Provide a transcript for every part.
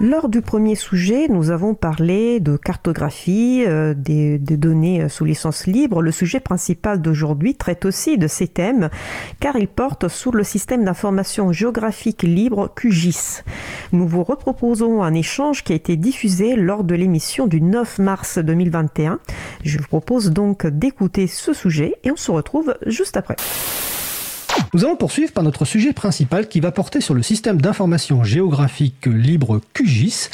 Lors du premier sujet, nous avons parlé de cartographie, euh, des, données sous licence libre. Le sujet principal d'aujourd'hui traite aussi de ces thèmes, car il porte sur le système d'information géographique libre QGIS. Nous vous reproposons un échange qui a été diffusé lors de l'émission du 9 mars 2021. Je vous propose donc d'écouter ce sujet et on se retrouve juste après. Nous allons poursuivre par notre sujet principal qui va porter sur le système d'information géographique libre QGIS.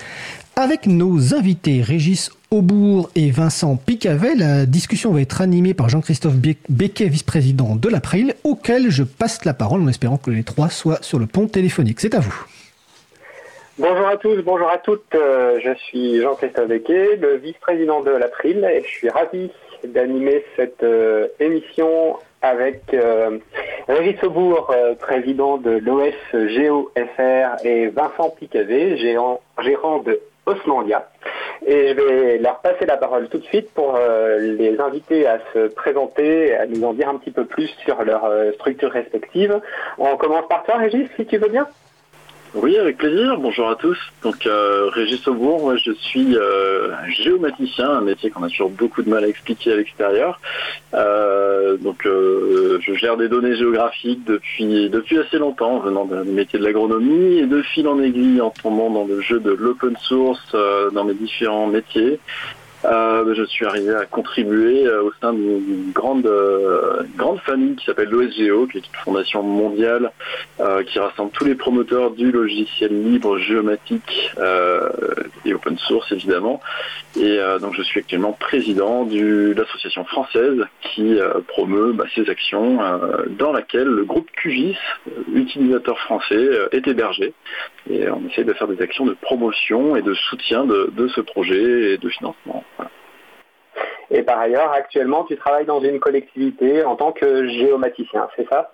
Avec nos invités Régis Aubourg et Vincent Picavet, la discussion va être animée par Jean-Christophe Becquet, vice-président de l'April, auquel je passe la parole en espérant que les trois soient sur le pont téléphonique. C'est à vous. Bonjour à tous, bonjour à toutes. Euh, je suis Jean-Christophe Becquet, le vice-président de l'April, et je suis ravi d'animer cette euh, émission avec euh, Régis Aubourg, euh, président de l'OS GeoFR, et Vincent Picavet, gérant, de Osmandia. Et je vais leur passer la parole tout de suite pour les inviter à se présenter, à nous en dire un petit peu plus sur leur structure respective. On commence par toi, Régis, si tu veux bien. Oui, avec plaisir. Bonjour à tous. Donc, euh, Régis Aubourg, moi, je suis euh, géomaticien, un métier qu'on a toujours beaucoup de mal à expliquer à l'extérieur. Euh, donc, je gère des données géographiques depuis depuis assez longtemps, venant d'un métier de l'agronomie et de fil en aiguille en tombant dans le jeu de l'open source dans mes différents métiers. Je suis arrivé à contribuer au sein d'une grande qui s'appelle l'OSGO, qui est une fondation mondiale qui rassemble tous les promoteurs du logiciel libre, géomatique et open source évidemment. Et donc je suis actuellement président de l'association française qui promeut bah, ces actions dans laquelle le groupe QGIS, utilisateur français, est hébergé. Et on essaie de faire des actions de promotion et de soutien de, de ce projet et de financement. Et par ailleurs, actuellement, tu travailles dans une collectivité en tant que géomaticien, c'est ça?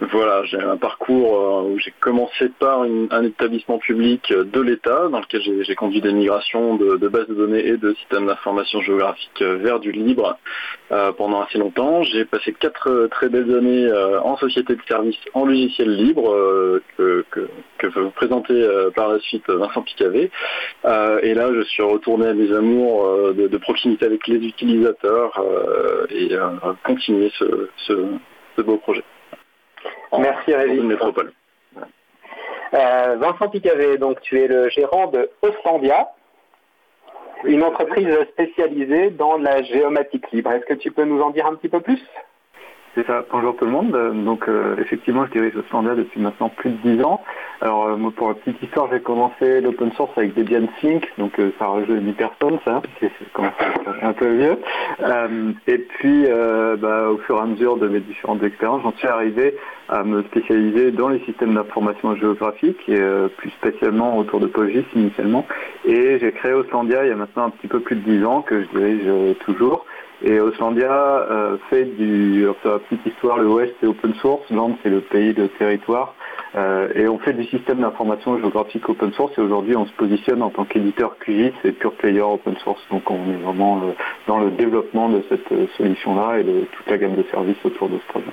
Voilà, j'ai un parcours euh, où j'ai commencé par un établissement public de l'État dans lequel j'ai conduit des migrations de, bases de données et de systèmes d'information géographique vers du libre euh, pendant assez longtemps. J'ai passé quatre très belles années euh, en société de services en logiciel libre que, que, vous présenter par la suite Vincent Picavet. et là, je suis retourné à mes amours de, proximité avec les utilisateurs et continuer ce beau projet. Merci. Métropole. Euh, Vincent Picavet, donc tu es le gérant de Ostandia, une entreprise spécialisée dans la géomatique libre. Est-ce que tu peux nous en dire un petit peu plus? Bonjour tout le monde. Donc euh, effectivement, je dirige standard depuis maintenant plus de 10 ans. Alors euh, moi, pour la petite histoire, j'ai commencé l'open source avec Debian Sync, donc euh, ça rajoute 10 personnes, ça, c'est un peu vieux. et puis, bah, au fur et à mesure de mes différentes expériences, j'en suis arrivé à me spécialiser dans les systèmes d'information géographique, et plus spécialement autour de PostGIS initialement. Et j'ai créé Oslandia il y a maintenant un petit peu plus de 10 ans que je dirige toujours. Et Oslandia euh, fait du, pour la petite histoire, le Ouest c'est open source, Land c'est le pays de territoire, euh, et on fait du système d'information géographique open source, et aujourd'hui on se positionne en tant qu'éditeur QGIS et pure player open source, donc on est vraiment euh, dans le développement de cette solution-là et de toute la gamme de services autour de ce projet.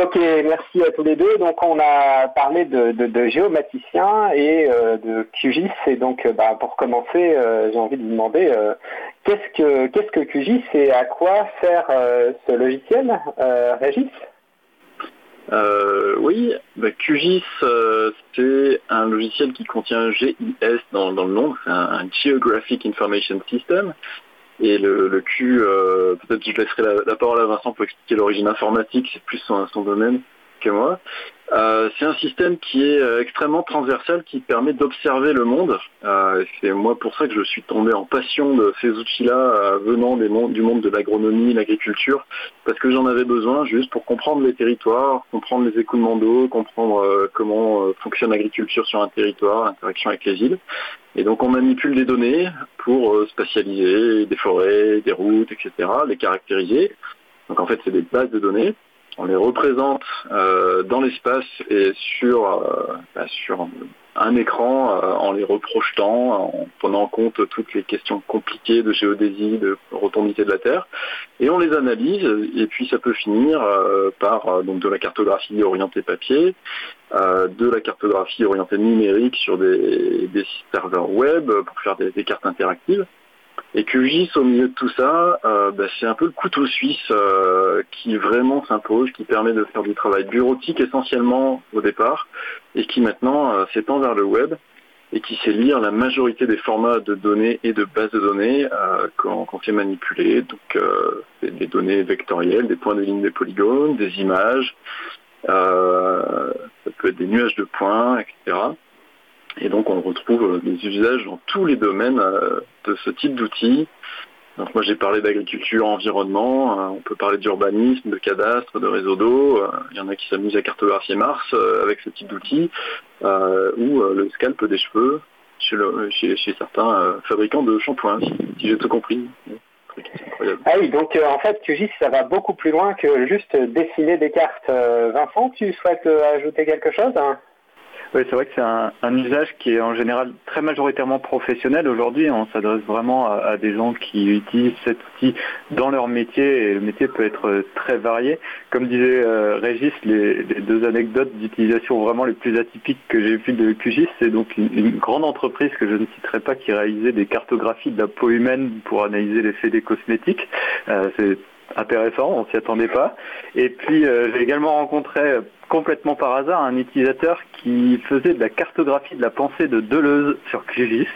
Ok, merci à tous les deux. Donc on a parlé de, géomaticien et de QGIS. Et donc bah, pour commencer, j'ai envie de vous demander Qu'est-ce que, que QGIS et à quoi sert euh, ce logiciel, euh, Régis? Euh, oui, bah, QGIS, c'est un logiciel qui contient GIS dans, le nom, c'est un, Geographic Information System. Et le, Q, peut-être que je laisserai la, parole à Vincent pour expliquer l'origine informatique, c'est plus son, son domaine Euh, c'est un système qui est euh, extrêmement transversal, qui permet d'observer le monde. Euh, c'est moi pour ça que je suis tombé en passion de ces outils-là venant du monde de l'agronomie, l'agriculture, parce que j'en avais besoin juste pour comprendre les territoires, comprendre les écoulements d'eau, comprendre comment fonctionne l'agriculture sur un territoire, l'interaction avec les îles. Et donc on manipule des données pour spatialiser des forêts, des routes, etc., les caractériser. Donc en fait c'est des bases de données on les représente euh, dans l'espace et sur, euh, bah, sur un écran en les reprojetant, en prenant en compte toutes les questions compliquées de géodésie, de rotondité de la Terre, et on les analyse, et puis ça peut finir par donc de la cartographie orientée papier, de la cartographie orientée numérique sur des, serveurs web pour faire des cartes interactives. Et QGIS au milieu de tout ça, euh, bah, c'est un peu le couteau suisse euh, qui vraiment s'impose, qui permet de faire du travail bureautique essentiellement au départ, et qui maintenant euh, s'étend vers le web, et qui sait lire la majorité des formats de données et de bases de données quand, quand c'est manipulé. Donc des données vectorielles, des points de ligne, des polygones, des images, ça peut être des nuages de points, etc. Et donc on retrouve des usages dans tous les domaines euh, de ce type d'outils. Donc moi j'ai parlé d'agriculture, environnement, euh, on peut parler d'urbanisme, de cadastre, de réseau d'eau. Euh, il y en a qui s'amusent à cartographier Mars avec ce type d'outils, ou le scalp des cheveux chez, certains fabricants de shampoings, si, j'ai tout compris. Ah oui, donc en fait, QGIS, ça va beaucoup plus loin que juste dessiner des cartes. Vincent, tu souhaites ajouter quelque chose oui, c'est vrai que c'est un, usage qui est en général très majoritairement professionnel. Aujourd'hui, on s'adresse vraiment à, des gens qui utilisent cet outil dans leur métier et le métier peut être très varié. Comme disait euh, Régis, les, deux anecdotes d'utilisation vraiment les plus atypiques que j'ai vues de QGIS, c'est donc une, grande entreprise que je ne citerai pas qui réalisait des cartographies de la peau humaine pour analyser l'effet des cosmétiques. Euh, intéressant, on s'y attendait pas. Et puis euh, j'ai également rencontré euh, complètement par hasard un utilisateur qui faisait de la cartographie de la pensée de Deleuze sur QGIS.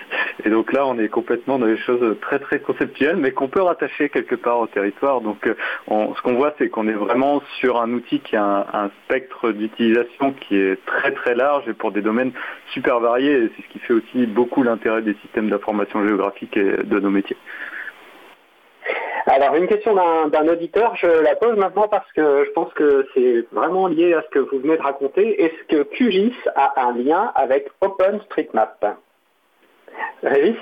Et donc là, on est complètement dans des choses très très conceptuelles, mais qu'on peut rattacher quelque part au territoire. Donc euh, ce qu'on voit, c'est qu'on est vraiment sur un outil qui a un, un spectre d'utilisation qui est très très large et pour des domaines super variés. C'est ce qui fait aussi beaucoup l'intérêt des systèmes d'information géographique et de nos métiers. Alors une question d'un auditeur, je la pose maintenant parce que je pense que c'est vraiment lié à ce que vous venez de raconter. Est-ce que QGIS a un lien avec OpenStreetMap? Régis?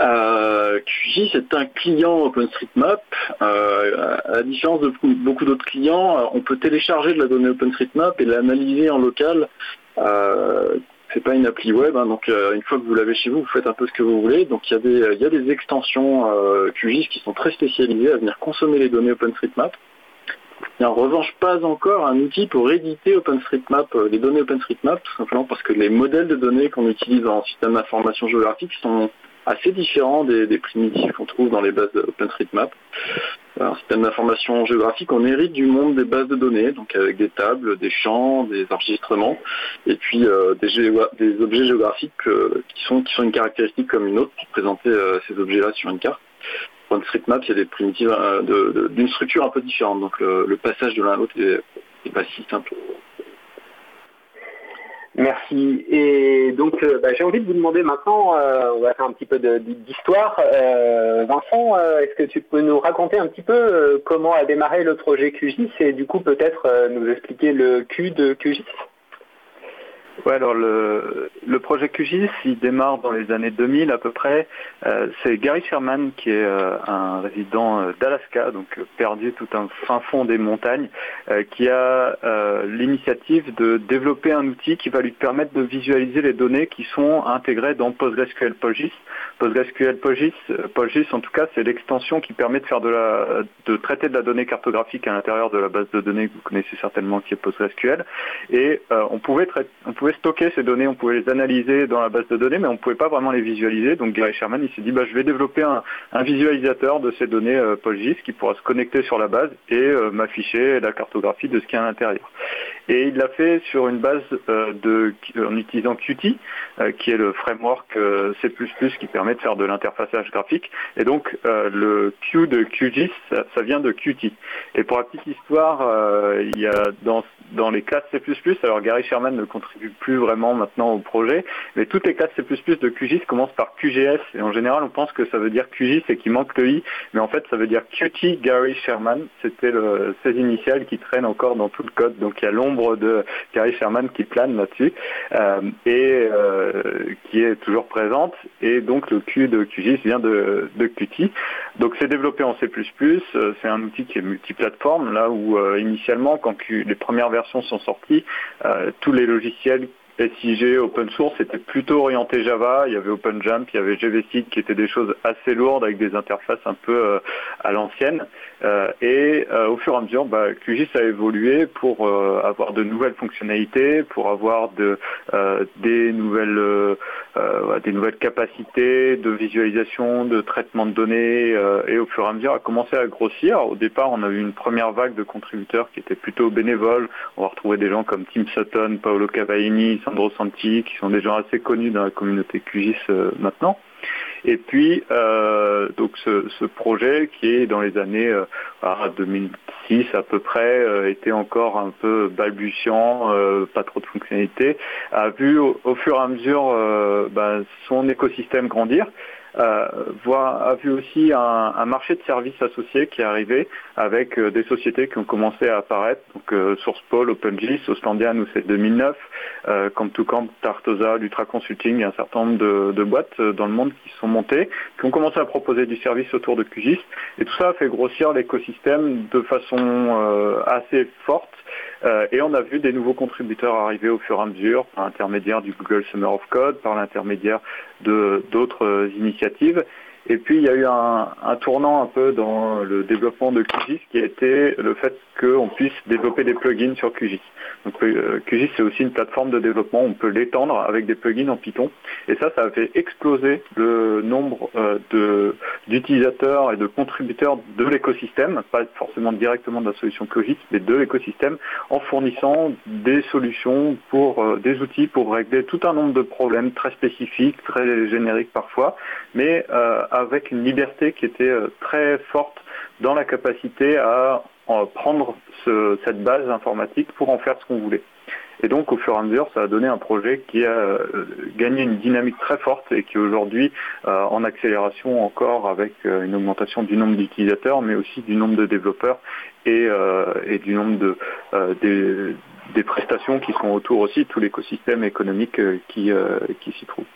Euh, QGIS est un client OpenStreetMap. Euh, à la différence de beaucoup d'autres clients, on peut télécharger de la donnée OpenStreetMap et l'analyser en local euh, c'est pas une appli web, hein, donc euh, une fois que vous l'avez chez vous, vous faites un peu ce que vous voulez. Donc il y a des, extensions euh, QGIS qui sont très spécialisées à venir consommer les données OpenStreetMap. Il n'y a en revanche pas encore un outil pour éditer OpenStreetMap, euh, les données OpenStreetMap, tout simplement parce que les modèles de données qu'on utilise en système d'information géographique sont assez différent des, primitifs qu'on trouve dans les bases d'OpenStreetMap. Un système d'information géographique, on hérite du monde des bases de données, donc avec des tables, des champs, des enregistrements, et puis euh, des, objets géographiques euh, qui, sont, qui sont une caractéristique comme une autre pour présenter euh, ces objets-là sur une carte. OpenStreetMap, il y a des primitives d'une structure un peu différente, donc le, passage de l'un à l'autre n'est pas si simple. Merci. Et donc, euh, bah, j'ai envie de vous demander maintenant, euh, on va faire un petit peu d'histoire. Euh, Vincent, est-ce que tu peux nous raconter un petit peu comment a démarré le projet QGIS et du coup peut-être nous expliquer le Q de QGIS Ouais, alors le, projet QGIS, il démarre dans les années 2000 à peu près. Euh, c'est Gary Sherman qui est euh, un résident euh, d'Alaska, donc perdu tout un fin fond des montagnes, qui a l'initiative de développer un outil qui va lui permettre de visualiser les données qui sont intégrées dans PostgreSQL PostGIS. PostgreSQL PostGIS, en tout cas, c'est l'extension qui permet de faire de la, traiter de la donnée cartographique à l'intérieur de la base de données que vous connaissez certainement qui est PostgreSQL. Et on pouvait stocker ces données, on pouvait les analyser dans la base de données, mais on ne pouvait pas vraiment les visualiser. Donc Gary Sherman, il s'est dit, bah, je vais développer un, visualisateur de ces données euh, qui pourra se connecter sur la base et euh, m'afficher la cartographie de ce qu'il y a à l'intérieur. Et il l'a fait sur une base euh, de, en utilisant Qt, qui est le framework C++ qui permet de faire de l'interfaçage graphique. Et donc le Q de QGIS, ça, ça, vient de Qt. Et pour la petite histoire, il y a dans dans les classes C++, alors Gary Sherman ne contribue plus vraiment maintenant au projet, mais toutes les classes C++ de QGIS commencent par QGS, et en général on pense que ça veut dire QGIS et qu'il manque le I, mais en fait ça veut dire Qt Gary Sherman, c'était le, ses initiales qui traînent encore dans tout le code, donc il y a l'ombre de Gary Sherman qui plane là-dessus, euh, et euh, qui est toujours présente, et donc le Q de QGIS vient de, de Qt. Donc c'est développé en C++, euh, c'est un outil qui est multiplateforme, là où initialement quand les premières versions sont sorties, tous les logiciels SIG open source était plutôt orienté Java, il y avait OpenJump, il y avait GVSID qui étaient des choses assez lourdes avec des interfaces un peu euh, à l'ancienne. Euh, et euh, au fur et à mesure, bah, QGIS a évolué pour avoir de nouvelles fonctionnalités, pour avoir de, des, nouvelles, des nouvelles capacités de visualisation, de traitement de données, et au fur et à mesure a commencé à grossir. Au départ, on a eu une première vague de contributeurs qui étaient plutôt bénévoles. On va retrouver des gens comme Tim Sutton, Paolo Cavaini, Sandro Santi, qui sont des gens assez connus dans la communauté QGIS euh, maintenant. Et puis, euh, donc ce, projet qui est dans les années 2006 euh, à peu près, était encore un peu balbutiant, pas trop de fonctionnalités, a vu au, fur et à mesure ben, son écosystème grandir. Euh, a vu aussi un, marché de services associés qui est arrivé avec euh, des sociétés qui ont commencé à apparaître, donc euh, SourcePol, OpenGIS, Ostandian où c'est 2009, euh, Camp2Camp, Tartosa, Lutra Consulting, il y a un certain nombre de, boîtes dans le monde qui sont montées, qui ont commencé à proposer du service autour de QGIS, et tout ça a fait grossir l'écosystème de façon assez forte. euh, et on a vu des nouveaux contributeurs arriver au fur et à mesure par l'intermédiaire du Google Summer of Code, par l'intermédiaire d'autres initiatives. Et puis il y a eu un, tournant un peu dans le développement de QGIS qui a été le fait qu'on puisse développer des plugins sur QGIS. Donc euh, QGIS c'est aussi une plateforme de développement, on peut l'étendre avec des plugins en Python. Et ça, ça a fait exploser le nombre euh, d'utilisateurs et de contributeurs de l'écosystème, pas forcément directement de la solution QGIS, mais de l'écosystème, en fournissant des solutions pour euh, des outils pour régler tout un nombre de problèmes très spécifiques, très génériques parfois, mais avec une liberté qui était très forte dans la capacité à prendre cette base informatique pour en faire ce qu'on voulait. Et donc au fur et à mesure, ça a donné un projet qui a euh, gagné une dynamique très forte et qui est aujourd'hui euh, en accélération encore avec euh, une augmentation du nombre d'utilisateurs, mais aussi du nombre de développeurs et, du nombre de, des, prestations qui sont autour aussi, tout l'écosystème économique qui s'y trouve.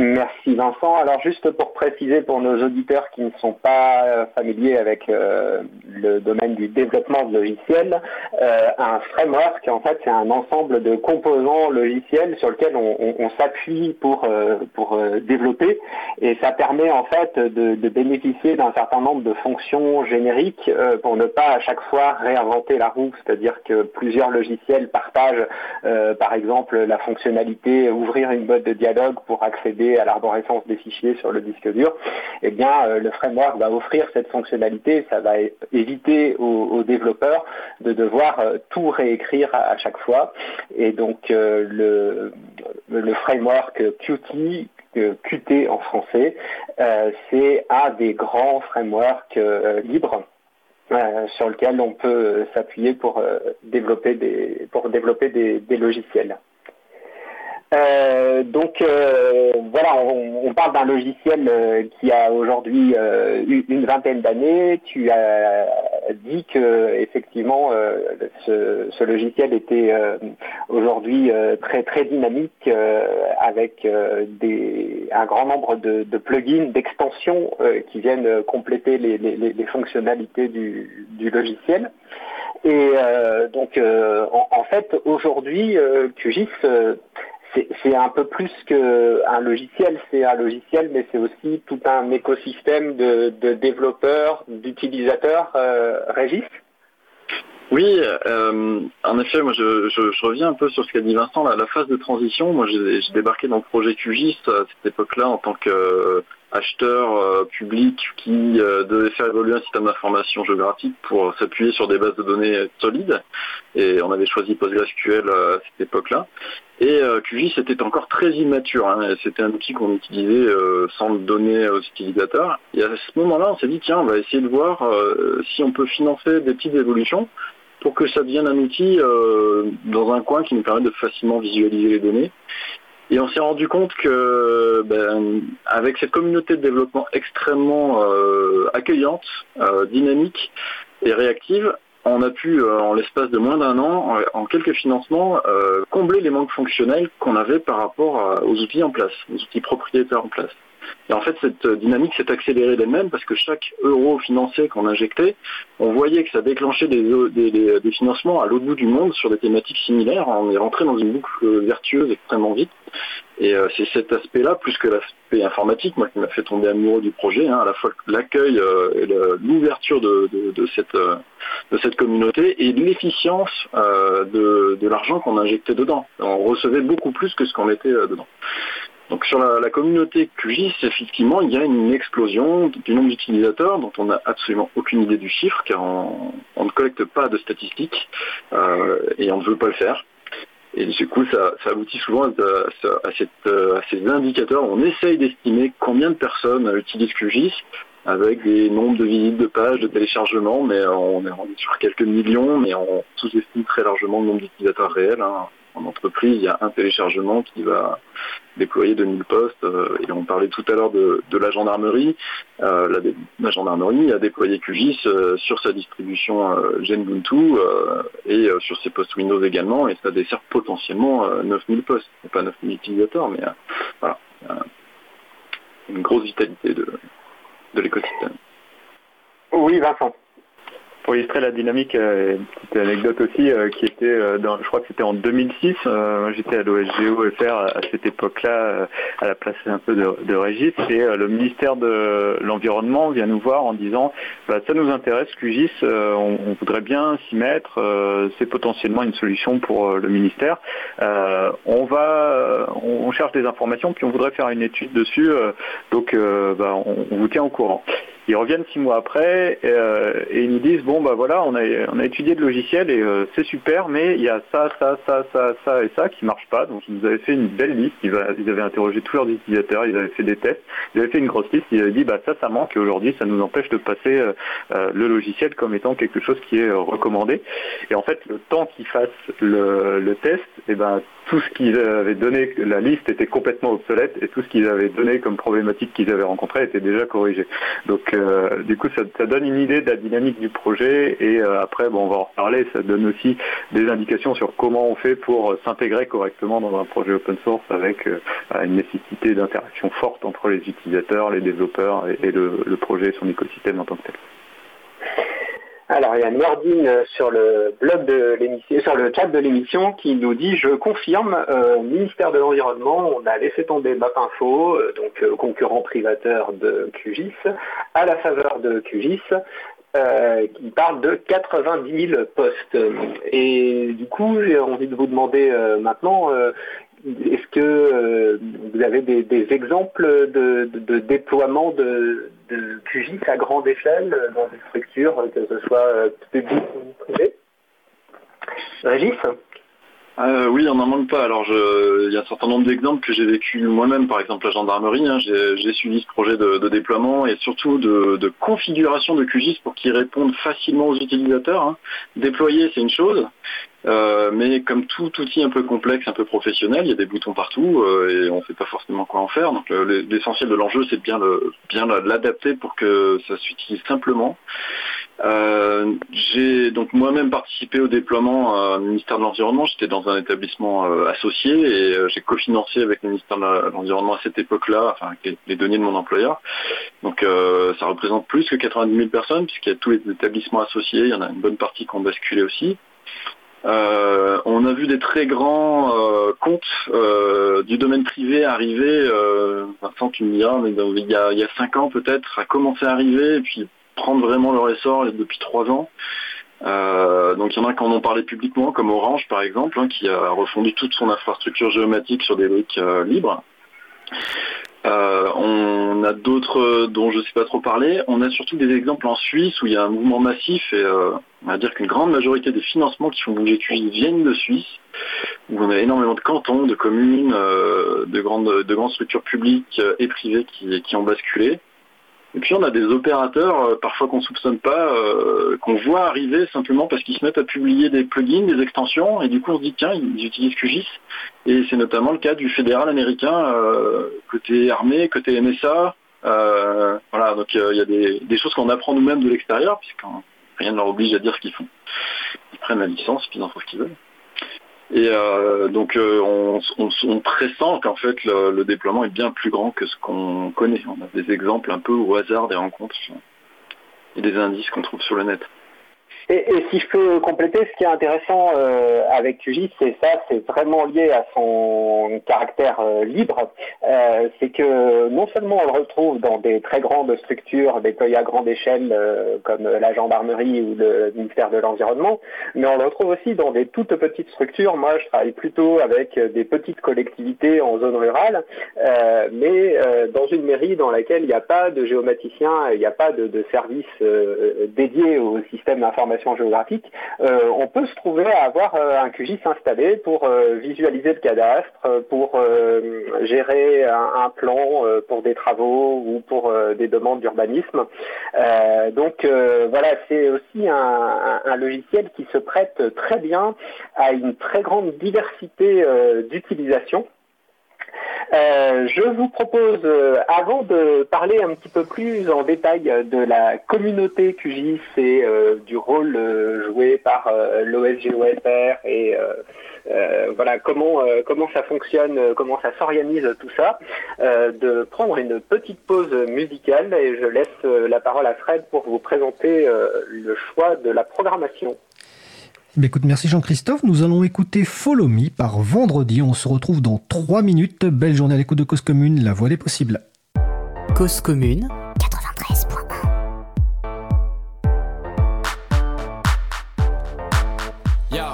Merci Vincent. Alors juste pour préciser pour nos auditeurs qui ne sont pas euh, familiers avec euh, le domaine du développement de logiciels, euh, un framework en fait c'est un ensemble de composants logiciels sur lesquels on, s'appuie pour, pour développer et ça permet en fait de, de bénéficier d'un certain nombre de fonctions génériques pour ne pas à chaque fois réinventer la roue, c'est-à-dire que plusieurs logiciels partagent par exemple la fonctionnalité ouvrir une boîte de dialogue pour accéder à l'arborescence des fichiers sur le disque dur, eh bien, euh, le framework va offrir cette fonctionnalité. Ça va éviter aux, développeurs de devoir euh, tout réécrire à, chaque fois. Et donc, euh, le, le framework Qt, Qt en français, c'est un des grands frameworks libres sur lequel on peut s'appuyer pour développer des pour développer des logiciels. Euh, donc euh, voilà, on, parle d'un logiciel euh, qui a aujourd'hui une vingtaine d'années. Tu as dit que effectivement ce, logiciel était aujourd'hui très très dynamique avec un grand nombre de, plugins, d'extensions qui viennent compléter les, fonctionnalités du, logiciel. Et donc en, fait aujourd'hui QGIS c'est un peu plus qu'un logiciel, c'est un logiciel, mais c'est aussi tout un écosystème de, développeurs, d'utilisateurs. Euh, Régis? Oui, euh, en effet, moi je, reviens un peu sur ce qu'a dit Vincent, la phase de transition. Moi j'ai débarqué dans le projet QGIS à cette époque-là en tant que acheteur euh, public qui euh, devait faire évoluer un système d'information géographique pour s'appuyer sur des bases de données solides. Et on avait choisi PostgreSQL euh, à cette époque-là. Et QGIS était encore très immature. Hein, c'était un outil qu'on utilisait sans le donner aux utilisateurs. Et à ce moment-là, on s'est dit, tiens, on va essayer de voir si on peut financer des petites évolutions pour que ça devienne un outil dans un coin qui nous permette de facilement visualiser les données. Et on s'est rendu compte que ben, avec cette communauté de développement extrêmement euh, accueillante, euh, dynamique et réactive, on a pu, euh, en l'espace de moins d'un an, en, quelques financements, combler les manques fonctionnels qu'on avait par rapport aux outils en place, aux outils propriétaires en place. Et en fait, cette dynamique s'est accélérée d'elle-même parce que chaque euro financé qu'on injectait, on voyait que ça déclenchait des, financements à l'autre bout du monde sur des thématiques similaires. On est rentré dans une boucle vertueuse extrêmement vite. Et euh, c'est cet aspect-là, plus que l'aspect informatique, moi, qui m'a fait tomber amoureux du projet, hein, à la fois l'accueil euh, et l'ouverture de, cette, euh, de cette communauté et l'efficience de, l'argent qu'on injectait dedans. On recevait beaucoup plus que ce qu'on mettait dedans. Donc sur la, communauté QGIS, effectivement, il y a une explosion du nombre d'utilisateurs dont on n'a absolument aucune idée du chiffre, car on, on ne collecte pas de statistiques et on ne veut pas le faire. Et du coup, ça, aboutit souvent à, ces indicateurs. On essaye d'estimer combien de personnes utilisent QGIS avec des nombres de visites de pages, de téléchargements, mais on est, sur quelques millions, mais on sous-estime très largement le nombre d'utilisateurs réels. Hein en entreprise, il y a un téléchargement qui va déployer 2000 postes. Euh, et on parlait tout à l'heure de, la gendarmerie. Euh, la, gendarmerie a déployé QGIS euh, sur sa distribution Genbuntu et sur ses postes Windows également. Et ça dessert potentiellement 9000 postes. Pas 9000 utilisateurs, mais voilà. une grosse vitalité de, de l'écosystème. Oui, Vincent pour illustrer la dynamique, euh, une petite anecdote aussi euh, qui était, euh, dans, je crois que c'était en 2006. moi, j'étais à l'OSGO FR à cette époque-là, à la place un peu de, de Régis, et le ministère de l'environnement vient nous voir en disant, bah, ça nous intéresse, QGIS, on, on, voudrait bien s'y mettre, c'est potentiellement une solution pour le ministère. on va, on, cherche des informations, puis on voudrait faire une étude dessus, donc bah, on, on vous tient au courant. Ils reviennent six mois après euh, et ils nous disent bon bah voilà on a on a étudié le logiciel et euh, c'est super mais il y a ça ça ça ça ça et ça qui marche pas. Donc ils nous avaient fait une belle liste. Ils, avaient interrogé tous leurs utilisateurs. Ils avaient fait des tests. Ils avaient fait une grosse liste. Ils avaient dit bah ça ça manque. Et aujourd'hui ça nous empêche de passer euh, le logiciel comme étant quelque chose qui est recommandé. Et en fait le temps qu'ils fassent le, test et eh ben tout ce qu'ils avaient donné la liste était complètement obsolète et tout ce qu'ils avaient donné comme problématique qu'ils avaient rencontré était déjà corrigé donc euh, du coup, ça, donne une idée de la dynamique du projet et euh, après, bon, on va en reparler. Ça donne aussi des indications sur comment on fait pour s'intégrer correctement dans un projet open source avec euh, une nécessité d'interaction forte entre les utilisateurs, les développeurs et, le, le projet et son écosystème en tant que tel. Alors il y a Nordine sur le blog de l'émission, sur le chat de l'émission qui nous dit je confirme, euh, ministère de l'Environnement, on a laissé tomber MapInfo, euh, donc euh, concurrent privateur de QGIS, à la faveur de QGIS. qui parle de 90 000 postes. Et du coup, j'ai envie de vous demander maintenant, est-ce que vous avez des, exemples de déploiement de, QGIS à grande échelle euh, dans des structures, euh, que ce soit euh, publiques ou privées? Régis? Oui, on n'en manque pas. Alors, il y a un certain nombre d'exemples que j'ai vécu moi-même, par exemple la gendarmerie. Hein. j'ai suivi ce projet de, déploiement et surtout de, configuration de QGIS pour qu'il réponde facilement aux utilisateurs. Hein. Déployer, c'est une chose, euh, mais comme tout outil un peu complexe, un peu professionnel, il y a des boutons partout euh, et on ne sait pas forcément quoi en faire. Donc euh, l'essentiel de l'enjeu, c'est bien bien l'adapter pour que ça s'utilise simplement. j'ai donc moi-même participé au déploiement au ministère de l'Environnement. J'étais dans un établissement associé et j'ai cofinancé avec le ministère de l'Environnement à cette époque-là, enfin avec les, données de mon employeur. Donc ça représente plus que 90 000 personnes puisqu'il y a tous les établissements associés. Il y en a une bonne partie qui ont basculé aussi. Euh, on a vu des très grands euh, comptes euh, du domaine privé arriver, Vincent tu diras, mais il y a, il cinq ans peut-être, à commencer à arriver et puis prendre vraiment leur essor depuis trois ans. donc il y en a qui en ont parlé publiquement, comme Orange par exemple, hein, qui a refondu toute son infrastructure géomatique sur des briques libres. Euh, on a d'autres dont je ne sais pas trop parler. On a surtout des exemples en Suisse où il y a un mouvement massif et euh, on va dire qu'une grande majorité des financements qui font bouger QI viennent de Suisse, où on a énormément de cantons, de communes, euh, de, grandes, de grandes structures publiques et privées qui ont basculé. Et puis on a des opérateurs, euh, parfois qu'on soupçonne pas, euh, qu'on voit arriver simplement parce qu'ils se mettent à publier des plugins, des extensions, et du coup on se dit tiens, ils utilisent QGIS. Et c'est notamment le cas du fédéral américain, euh, côté armée, côté NSA. voilà, donc il y a des, choses qu'on apprend nous-mêmes de l'extérieur, puisque rien ne leur oblige à dire ce qu'ils font. Ils prennent la licence, puis ils en font ce qu'ils veulent. Et donc on, on, pressent qu'en fait le, déploiement est bien plus grand que ce qu'on connaît. On a des exemples un peu au hasard des rencontres et des indices qu'on trouve sur le net. Et, si je peux compléter, ce qui est intéressant euh, avec QGIS, c'est ça, c'est vraiment lié à son caractère euh, libre. Euh, c'est que non seulement on le retrouve dans des très grandes structures déployées à grande échelle, comme la gendarmerie ou le ministère de l'Environnement, mais on le retrouve aussi dans des toutes petites structures. Moi, je travaille plutôt avec des petites collectivités en zone rurale, mais dans une mairie dans laquelle il n'y a pas de géomaticien, il n'y a pas de, de service dédié au système d'information géographique, euh, on peut se trouver à avoir euh, un QGIS installé pour euh, visualiser le cadastre, pour gérer un, plan pour des travaux ou pour des demandes d'urbanisme. donc voilà, c'est aussi un, un, logiciel qui se prête très bien à une très grande diversité d'utilisation. Euh, je vous propose, euh, avant de parler un petit peu plus en détail de la communauté QGIS et euh, du rôle joué par l'OSGOFR et voilà comment comment ça fonctionne, comment ça s'organise tout ça, de prendre une petite pause musicale et je laisse la parole à Fred pour vous présenter le choix de la programmation. Bah, écoute, merci Jean-Christophe. Nous allons écouter Follow Me par vendredi. On se retrouve dans 3 minutes. Belle journée à l'écoute de Cause Commune, la voix des possibles. Cause Commune 93.1 Yo,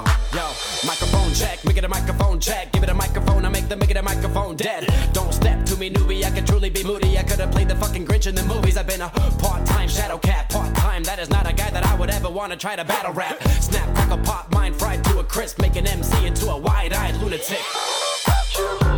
check, make it a microphone check. Give it a microphone, I make the make it a microphone dead. Don't step to me, newbie. I could truly be moody. I could have played the fucking Grinch in the movies. I've been a part time shadow cat, part time. That is not a guy that I would ever want to try to battle rap. Snap, crackle, pop, mind fried to a crisp, make an MC into a wide eyed lunatic.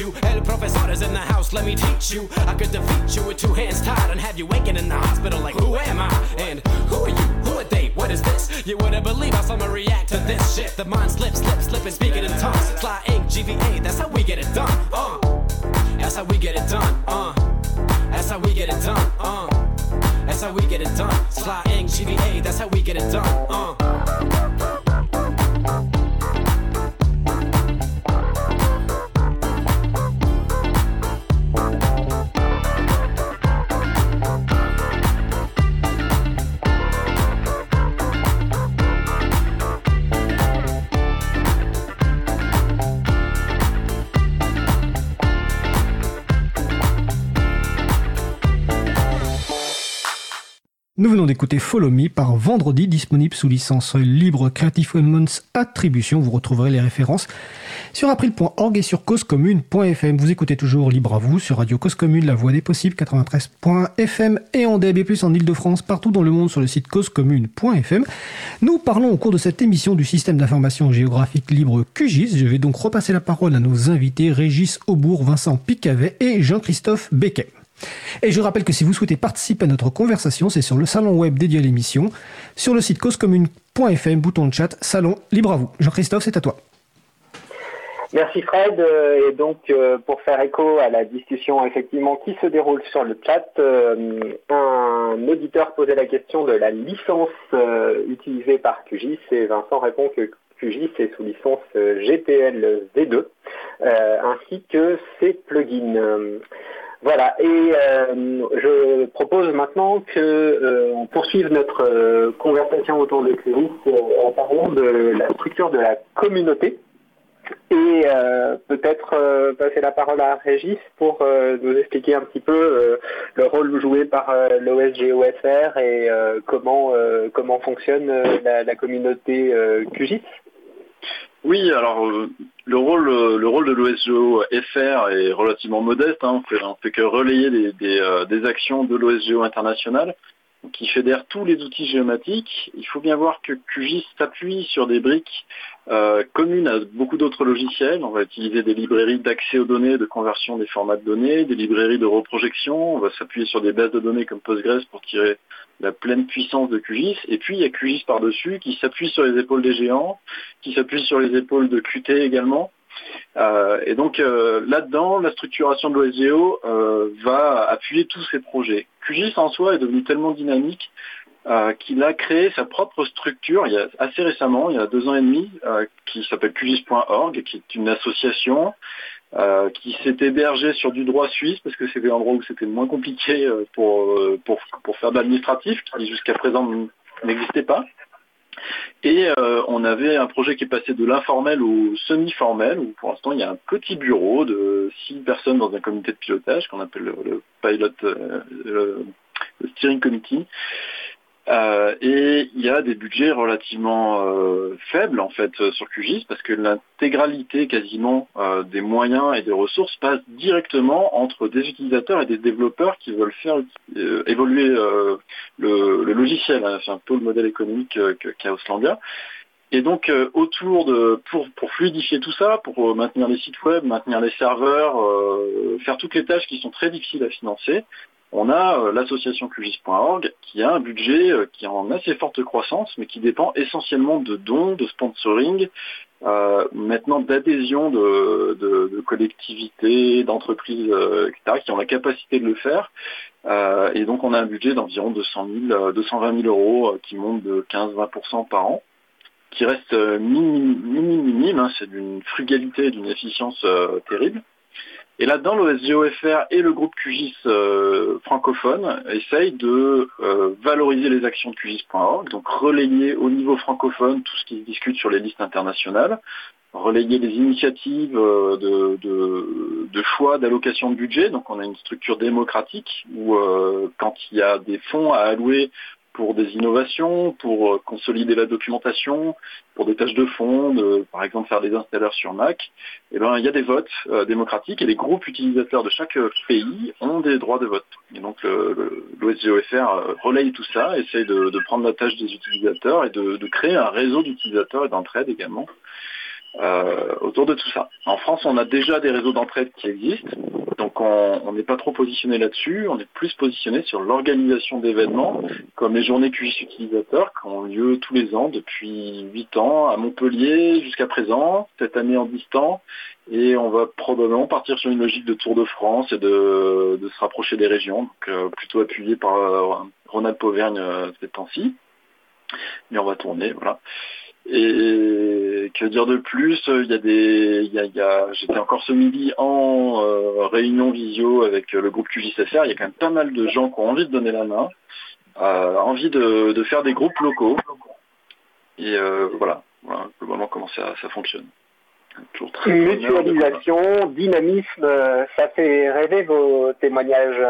you. El profesor is in the house, let me teach you. I could defeat you with two hands tied and have you waking in the hospital like, who am I? And who are you? Who are they? What is this? You wouldn't believe how someone react to this shit. The mind slips, slips, slipping, speaking in tongues. Sly ink, GVA, that's how we get it done. Uh, that's how we get it done. Uh, that's how we get it done. Uh, that's how we get it done. Sly ink, GVA, that's how we get it done. Uh. Nous venons d'écouter Follow Me par vendredi, disponible sous licence libre Creative Commons Attribution. Vous retrouverez les références sur april.org et sur causecommune.fm. Vous écoutez toujours Libre à vous sur Radio Cause Commune, la voix des possibles, 93.fm et en DAB+, en Ile-de-France, partout dans le monde sur le site causecommune.fm. Nous parlons au cours de cette émission du système d'information géographique libre QGIS. Je vais donc repasser la parole à nos invités Régis Aubourg, Vincent Picavet et Jean-Christophe Becquet. Et je rappelle que si vous souhaitez participer à notre conversation, c'est sur le salon web dédié à l'émission, sur le site causecommune.fm, bouton de chat, salon, libre à vous. Jean-Christophe, c'est à toi. Merci Fred. Euh, et donc euh, pour faire écho à la discussion effectivement qui se déroule sur le chat, euh, un auditeur posait la question de la licence utilisée par QGIS et Vincent répond que QGIS est sous licence GPL V2 ainsi que ses plugins. Voilà, et je propose maintenant que on poursuive notre conversation autour de QGIS en parlant de la structure de la communauté. Et euh, peut-être euh, passer la parole à Régis pour euh, nous expliquer un petit peu le rôle joué par l'OSGOFR et comment comment fonctionne la, communauté QGIS. Oui, alors le rôle le rôle de l'OSGO-FR est relativement modeste. Hein. on, fait, fait que relayer des, des actions de l'OSGO international qui fédère tous les outils géomatiques. Il faut bien voir que QGIS s'appuie sur des briques euh, communes à beaucoup d'autres logiciels. On va utiliser des librairies d'accès aux données, de conversion des formats de données, des librairies de reprojection. On va s'appuyer sur des bases de données comme Postgres pour tirer la pleine puissance de QGIS. Et puis il y a QGIS par-dessus qui s'appuie sur les épaules des géants, qui s'appuie sur les épaules de Qt également. Euh, et donc euh, là-dedans, la structuration de l'OSGO euh, va appuyer tous ces projets. QGIS en soi est devenu tellement dynamique qu'il a créé sa propre structure assez récemment, il y a deux ans et demi, qui s'appelle QGIS.org, qui est une association qui s'est hébergée sur du droit suisse parce que c'était un endroit où c'était moins compliqué pour, pour, pour faire de l'administratif, qui jusqu'à présent n'existait pas. Et euh, on avait un projet qui est passé de l'informel au semi-formel, où pour l'instant il y a un petit bureau de six personnes dans un comité de pilotage qu'on appelle le, pilot, euh, le steering committee, euh, et il y a des budgets relativement euh, faibles en fait sur QGIS parce que l'intégralité quasiment euh, des moyens et des ressources passe directement entre des utilisateurs et des développeurs qui veulent faire évoluer le, logiciel. Hein. C'est un peu le modèle économique qu'a Auslandia. Et donc autour de pour fluidifier tout ça, pour maintenir les sites web, maintenir les serveurs, faire toutes les tâches qui sont très difficiles à financer, on a euh, l'association QGIS.org qui a un budget euh, qui est en assez forte croissance, mais qui dépend essentiellement de dons, de sponsoring, euh, maintenant d'adhésion de, collectivités, d'entreprises, etc., qui ont la capacité de le faire. et donc on a un budget d'environ 200 000, 220 000 euros qui monte de 15-20% par an qui reste minime, minime, hein, c'est d'une frugalité, d'une efficience terrible. Et là-dedans, l'OSGOFR et le groupe QGIS euh, francophone essayent de euh, valoriser les actions de QGIS.org, donc relayer au niveau francophone tout ce qui se discute sur les listes internationales, relayer les initiatives euh, de, choix d'allocation de budget. Donc on a une structure démocratique où quand il y a des fonds à allouer pour des innovations, pour euh, consolider la documentation, pour des tâches de fond, par exemple faire des installeurs sur Mac, eh ben, il y a des votes euh, démocratiques et les groupes utilisateurs de chaque euh, pays ont des droits de vote. Et donc l'OSGOFR relaye tout ça, essaye de, prendre la tâche des utilisateurs et de, de créer un réseau d'utilisateurs et d'entraide également euh, autour de tout ça. En France, on a déjà des réseaux d'entraide qui existent, donc on n'est pas trop positionné là-dessus, on est plus positionné sur l'organisation d'événements, comme les journées QGIS utilisateurs qui ont lieu tous les ans depuis 8 ans à Montpellier jusqu'à présent, cette année en distant, et on va probablement partir sur une logique de Tour de France et de, se rapprocher des régions, donc euh, plutôt appuyé par euh, Ronald Pauvergne euh, ces temps-ci. Mais on va tourner, voilà. Et que dire de plus Il y a des, il y a, j'étais encore ce midi en euh, réunion visio avec le groupe QJSFR. Il y a quand même pas mal de gens qui ont envie de donner la main, euh, envie de, faire des groupes locaux. Et euh, voilà, voilà globalement comment ça, ça fonctionne. Mutualisation, dynamisme, ça fait rêver vos témoignages.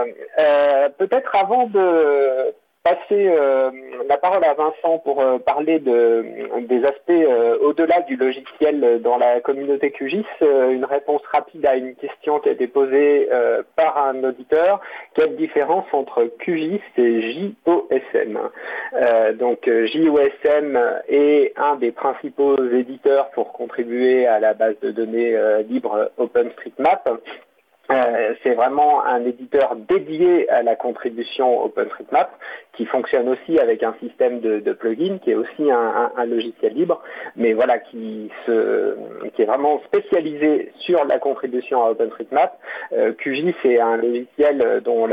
Peut-être avant de passer euh, la parole à Vincent pour euh, parler de, des aspects euh, au-delà du logiciel dans la communauté QGIS. une réponse rapide à une question qui a été posée par un auditeur. Quelle différence entre QGIS et JOSM Donc JOSM est un des principaux éditeurs pour contribuer à la base de données libre OpenStreetMap. Euh, c'est vraiment un éditeur dédié à la contribution OpenStreetMap qui fonctionne aussi avec un système de, de plugin qui est aussi un, logiciel libre, mais voilà qui, est vraiment spécialisé sur la contribution à OpenStreetMap. Euh, QGIS est un logiciel dont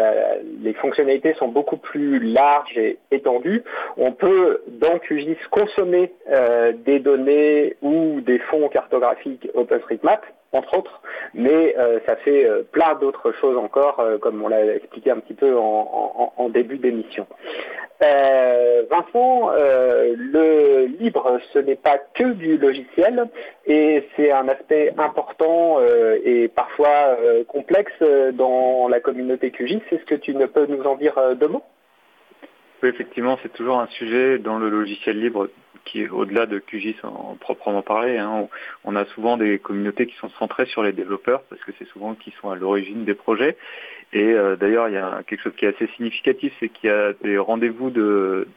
les fonctionnalités sont beaucoup plus larges et étendues. On peut dans QGIS consommer euh, des données ou des fonds cartographiques OpenStreetMap entre autres, mais euh, ça fait euh, plein d'autres choses encore, euh, comme on l'a expliqué un petit peu en, début d'émission. Vincent, le libre, ce n'est pas que du logiciel, et c'est un aspect important et parfois complexe dans la communauté QGIS. Est-ce que tu ne peux nous en dire deux mots? Effectivement, c'est toujours un sujet dans le logiciel libre qui est au-delà de QGIS en, proprement parler. Hein. On, a souvent des communautés qui sont centrées sur les développeurs parce que c'est souvent qui sont à l'origine des projets. Et euh, d'ailleurs, il y a quelque chose qui est assez significatif, c'est qu'il y a des rendez-vous de,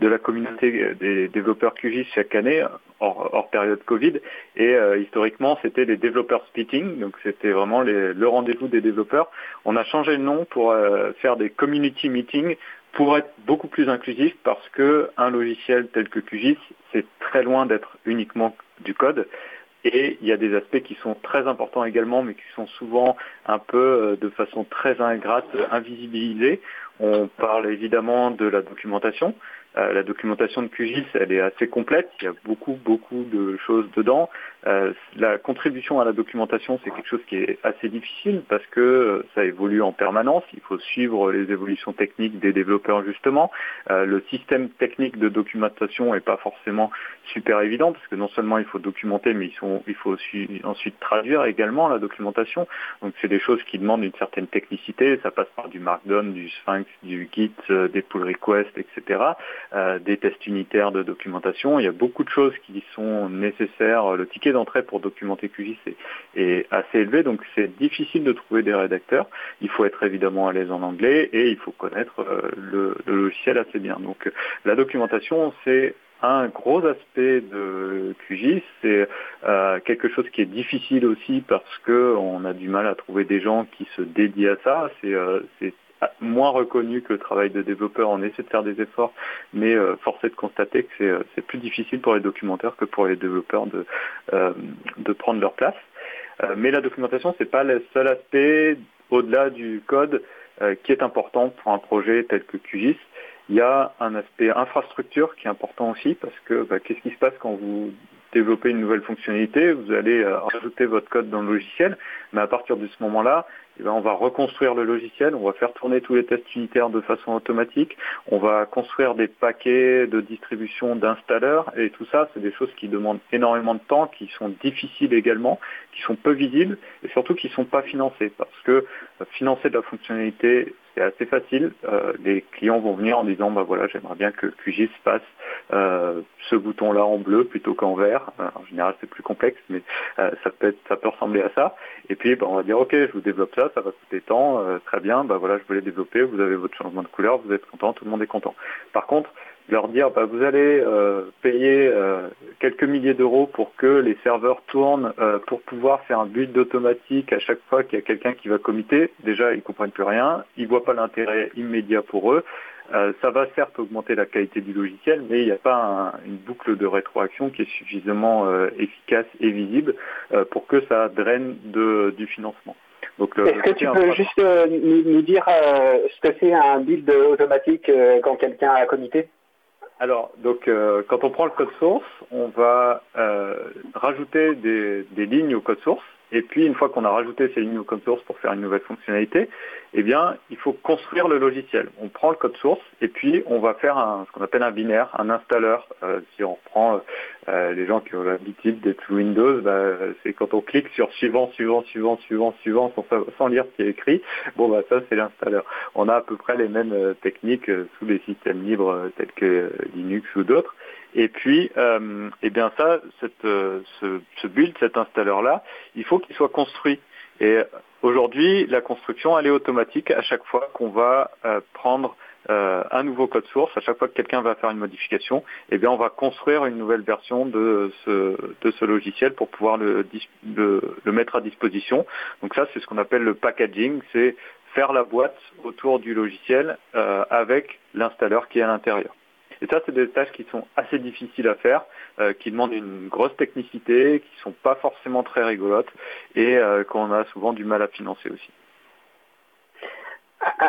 la communauté des développeurs QGIS chaque année, hors, période Covid. Et euh, historiquement, c'était les développeurs splitting, donc c'était vraiment le rendez-vous des développeurs. On a changé le nom pour euh, faire des community meetings pour être beaucoup plus inclusif parce que un logiciel tel que QGIS, c'est très loin d'être uniquement du code. Et il y a des aspects qui sont très importants également, mais qui sont souvent un peu euh, de façon très ingrate, invisibilisés. On parle évidemment de la documentation. Euh, la documentation de QGIS, elle est assez complète. Il y a beaucoup, beaucoup de choses dedans. Euh, la contribution à la documentation, c'est quelque chose qui est assez difficile parce que euh, ça évolue en permanence. Il faut suivre les évolutions techniques des développeurs justement. le système technique de documentation n'est pas forcément super évident parce que non seulement il faut documenter, mais il faut ensuite traduire également la documentation. Donc c'est des choses qui demandent une certaine technicité. Ça passe par du Markdown, du Sphinx, du Git, des pull requests, etc. Euh, des tests unitaires de documentation. Il y a beaucoup de choses qui sont nécessaires. Le ticket d'entrée pour documenter QGIS est, assez élevé, donc c'est difficile de trouver des rédacteurs. Il faut être évidemment à l'aise en anglais et il faut connaître euh, le, logiciel assez bien. Donc la documentation, c'est un gros aspect de QGIS, c'est euh, quelque chose qui est difficile aussi parce qu'on a du mal à trouver des gens qui se dédient à ça. C'est moins reconnu que le travail de développeur. On essaie de faire des efforts, mais euh, force est de constater que euh, c'est plus difficile pour les documentaires que pour les développeurs de, euh, de prendre leur place. mais la documentation, c'est pas le seul aspect au-delà du code qui est important pour un projet tel que QGIS. Il y a un aspect infrastructure qui est important aussi parce que bah, qu'est-ce qui se passe quand vous développez une nouvelle fonctionnalité, vous allez rajouter votre code dans le logiciel, mais à partir de ce moment-là, eh ben, on va reconstruire le logiciel, on va faire tourner tous les tests unitaires de façon automatique, on va construire des paquets de distribution d'installeurs, et tout ça, c'est des choses qui demandent énormément de temps, qui sont difficiles également, qui sont peu visibles, et surtout qui ne sont pas financées, parce que euh, financer de la fonctionnalité, c'est assez facile. Euh, les clients vont venir en disant bah voilà j'aimerais bien que QGIS passe euh, ce bouton-là en bleu plutôt qu'en vert. En général c'est plus complexe, mais ça peut ça ressembler à ça. Et puis bah, on va dire ok je vous développe ça, ça va coûter tant, très bien, bah voilà je voulais développer, vous avez votre changement de couleur, vous êtes content, tout le monde est content. Par contre leur dire bah, vous allez euh, payer euh, quelques milliers d'euros pour que les serveurs tournent euh, pour pouvoir faire un build automatique à chaque fois qu'il y a quelqu'un qui va committer. Déjà, ils comprennent plus rien, ils voient pas l'intérêt immédiat pour eux. ça va certes augmenter la qualité du logiciel, mais il n'y a pas une boucle de rétroaction qui est suffisamment efficace et visible pour que ça draine du financement. Est-ce que tu peux juste nous, dire ce que c'est un build automatique quand quelqu'un a commité alors, donc, euh, quand on prend le code source, on va euh, rajouter des, lignes au code source. Et puis, une fois qu'on a rajouté ces lignes code source pour faire une nouvelle fonctionnalité, eh bien, il faut construire le logiciel. On prend le code source et puis on va faire ce qu'on appelle un binaire, un installeur. Euh, si on prend euh, les gens qui ont l'habitude d'être sous Windows, bah, c'est quand on clique sur suivant, suivant, suivant, suivant, suivant, sans, lire ce qui est écrit. Bon, bah ça c'est l'installeur. On a à peu près les mêmes euh, techniques sous les systèmes libres tels que Linux ou d'autres. Et puis, eh bien ça, cette, ce, ce build, cet installeur-là, il faut qu'il soit construit Et aujourd'hui, la construction, elle est automatique à chaque fois qu'on va prendre un nouveau code source, à chaque fois que quelqu'un va faire une modification, eh bien on va construire une nouvelle version de ce, de ce logiciel pour pouvoir le, le mettre à disposition. Donc ça, c'est ce qu'on appelle le packaging, c'est faire la boîte autour du logiciel euh, avec l'installeur qui est à l'intérieur. Et ça, c'est des tâches qui sont assez difficiles à faire, euh, qui demandent une grosse technicité, qui ne sont pas forcément très rigolotes et euh, qu'on a souvent du mal à financer aussi.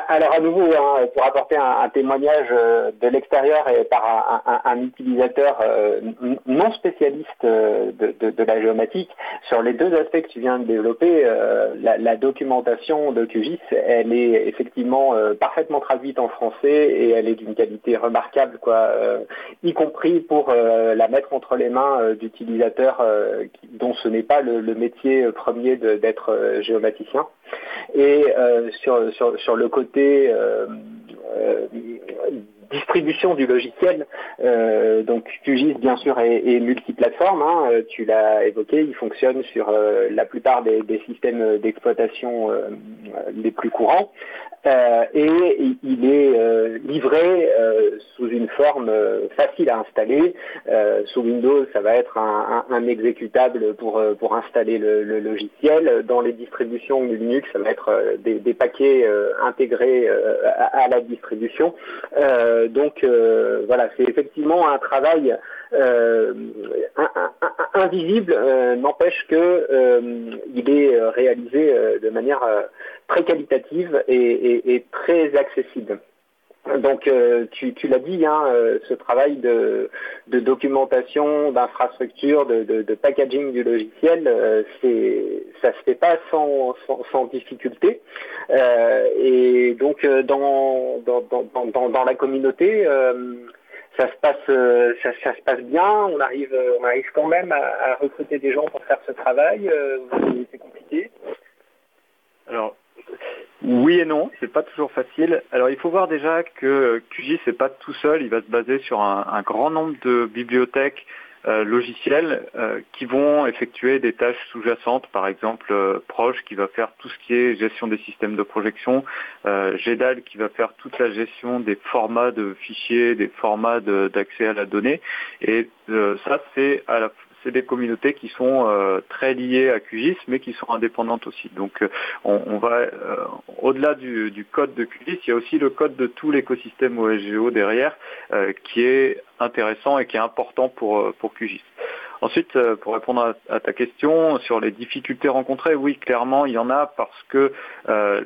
Alors à nouveau, hein, pour apporter un, témoignage euh, de l'extérieur et par un, utilisateur euh, non spécialiste euh, de, la géomatique, sur les deux aspects que tu viens de développer, la, documentation de QGIS, elle est effectivement parfaitement traduite en français et elle est d'une qualité remarquable, quoi, y compris pour la mettre entre les mains d'utilisateurs dont ce n'est pas le métier premier d'être géomaticien. Et sur, sur, sur le côté euh, euh, distribution du logiciel. Euh, donc QGIS bien sûr est, multiplateforme, hein, tu l'as évoqué, il fonctionne sur la plupart des, systèmes d'exploitation les plus courants. Euh, et il est euh, livré euh, sous une forme facile à installer. sous Windows, ça va être un, exécutable pour, pour installer le, logiciel. Dans les distributions Linux, ça va être des, paquets intégrés à, la distribution. donc voilà, c'est effectivement un travail invisible, n'empêche que il est réalisé de manière très qualitative et, très accessible. Donc euh, tu, l'as dit, hein, euh, ce travail de, documentation, d'infrastructure, de, packaging du logiciel, euh, c'est ça se fait pas sans, difficulté. et donc dans, la communauté, ça se passe ça, se passe bien. On arrive on arrive quand même à, recruter des gens pour faire ce travail. c'est compliqué. Alors oui et non, c'est pas toujours facile. Alors il faut voir déjà que QGIS n'est pas tout seul, il va se baser sur un, grand nombre de bibliothèques euh, logicielles euh, qui vont effectuer des tâches sous-jacentes, par exemple euh, Proche qui va faire tout ce qui est gestion des systèmes de projection, GEDAL qui va faire toute la gestion des formats de fichiers, des formats d'accès à la donnée. Et ça c'est à la, c'est des communautés qui sont euh, très liées à QGIS, mais qui sont indépendantes aussi. Donc euh, on, va euh, au-delà du, code de QGIS, il y a aussi le code de tout l'écosystème OSGO derrière, qui est intéressant et qui est important pour, pour QGIS. Ensuite, euh, pour répondre à, ta question sur les difficultés rencontrées, oui, clairement, il y en a parce que euh,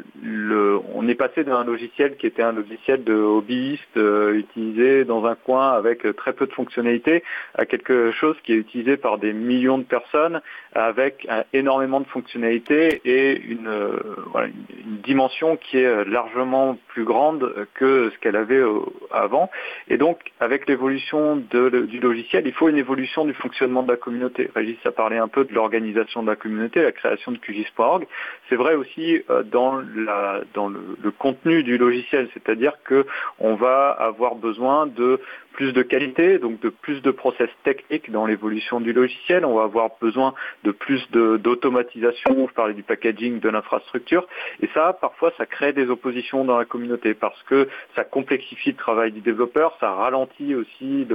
on est passé d'un logiciel qui était un logiciel de hobbyiste euh, utilisé dans un coin avec très peu de fonctionnalités à quelque chose qui est utilisé par des millions de personnes avec énormément de fonctionnalités et une, une, dimension qui est largement plus grande que ce qu'elle avait avant. Et donc, avec l'évolution du logiciel, il faut une évolution du fonctionnement la communauté. Régis a parlé un peu de l'organisation de la communauté, la création de QGIS.org. C'est vrai aussi euh, dans le, le, contenu du logiciel, c'est-à-dire qu'on va avoir besoin de plus de qualité, donc de plus de process techniques dans l'évolution du logiciel. On va avoir besoin de plus d'automatisation. Vous parlez du packaging de l'infrastructure. Et ça, parfois, ça crée des oppositions dans la communauté parce que ça complexifie le travail du développeur, ça ralentit aussi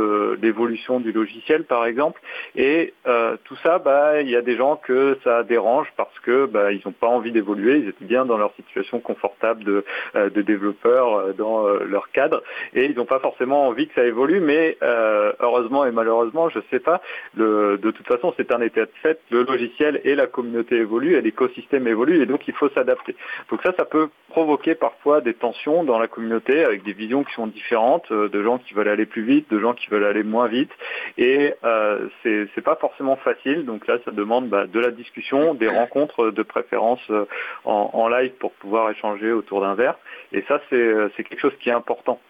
l'évolution du logiciel, par exemple. Et euh, tout ça, bah, il y a des gens que ça dérange parce que bah, ils n'ont pas envie d'évoluer. Ils étaient bien dans leur situation confortable de, euh, de développeurs euh, dans leur cadre et ils n'ont pas forcément envie que ça évolue mais euh, heureusement et malheureusement, je ne sais pas, de toute façon, c'est un état de fait, le logiciel et la communauté évoluent, et l'écosystème évolue, et donc il faut s'adapter. Donc ça, ça peut provoquer parfois des tensions dans la communauté avec des visions qui sont différentes, euh, de gens qui veulent aller plus vite, de gens qui veulent aller moins vite, et euh, c'est pas forcément facile. Donc là, ça demande bah, de la discussion, des rencontres de préférence euh, en, live pour pouvoir échanger autour d'un verre, et ça, c'est quelque chose qui est important.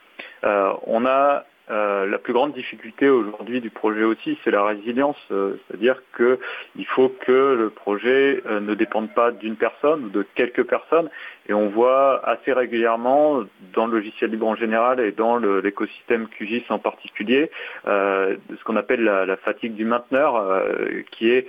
On a euh, la plus grande difficulté aujourd'hui du projet aussi, c'est la résilience, euh, c'est-à-dire qu'il faut que le projet euh, ne dépende pas d'une personne ou de quelques personnes, et on voit assez régulièrement dans le logiciel libre en général et dans l'écosystème QGIS en particulier, ce qu'on appelle la, fatigue du mainteneur, qui est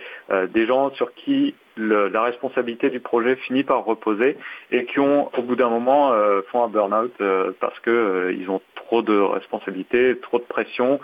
des gens sur qui la responsabilité du projet finit par reposer et qui ont au bout d'un moment font un burn-out parce que ils ont trop de responsabilités, trop de pression,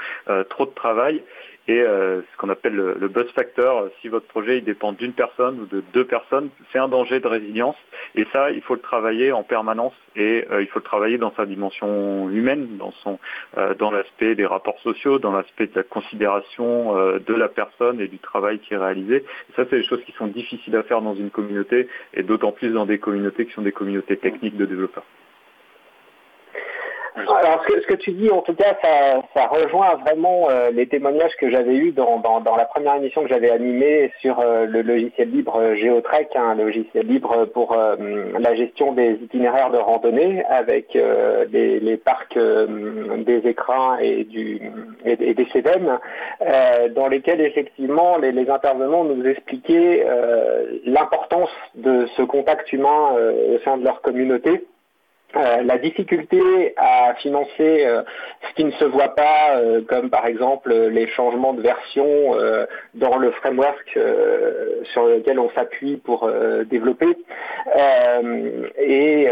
trop de travail et euh, ce qu'on appelle le, buzz factor. Si votre projet il dépend d'une personne ou de deux personnes, c'est un danger de résilience. Et ça, il faut le travailler en permanence et euh, il faut le travailler dans sa dimension humaine, dans son, euh, dans l'aspect des rapports sociaux, dans l'aspect de la considération de la personne et du travail qui est réalisé. Et ça, c'est des choses qui sont difficiles à faire dans une communauté et d'autant plus dans des communautés qui sont des communautés techniques de développeurs. Alors, ce que, tu dis, en tout cas, ça, rejoint vraiment euh, les témoignages que j'avais eus dans, la première émission que j'avais animée sur euh, le logiciel libre euh, Géotrek, un logiciel libre pour la gestion des itinéraires de randonnée avec les, parcs des écrins et, du, des CEDEM, dans lesquels effectivement les, les intervenants nous expliquaient l'importance de ce contact humain au sein de leur communauté euh, la difficulté à financer euh, ce qui ne se voit pas, euh, comme par exemple les changements de version dans le framework sur lequel on s'appuie pour développer, et